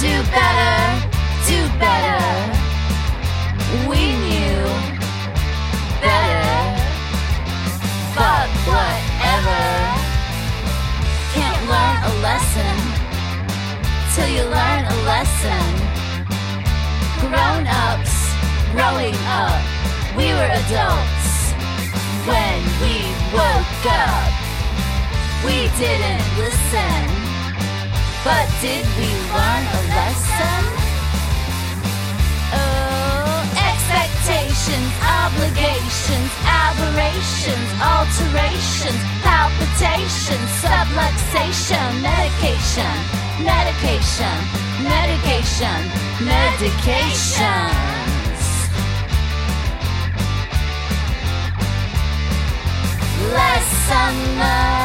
Do better, do better. We knew better. Fuck whatever. Can't learn a lesson till you learn a lesson. Grown ups, growing up, we were adults when we woke up. We didn't listen, but did we learn obligations, aberrations, alterations, palpitations, subluxation, medication, medication, medication, medications. Lesson learned.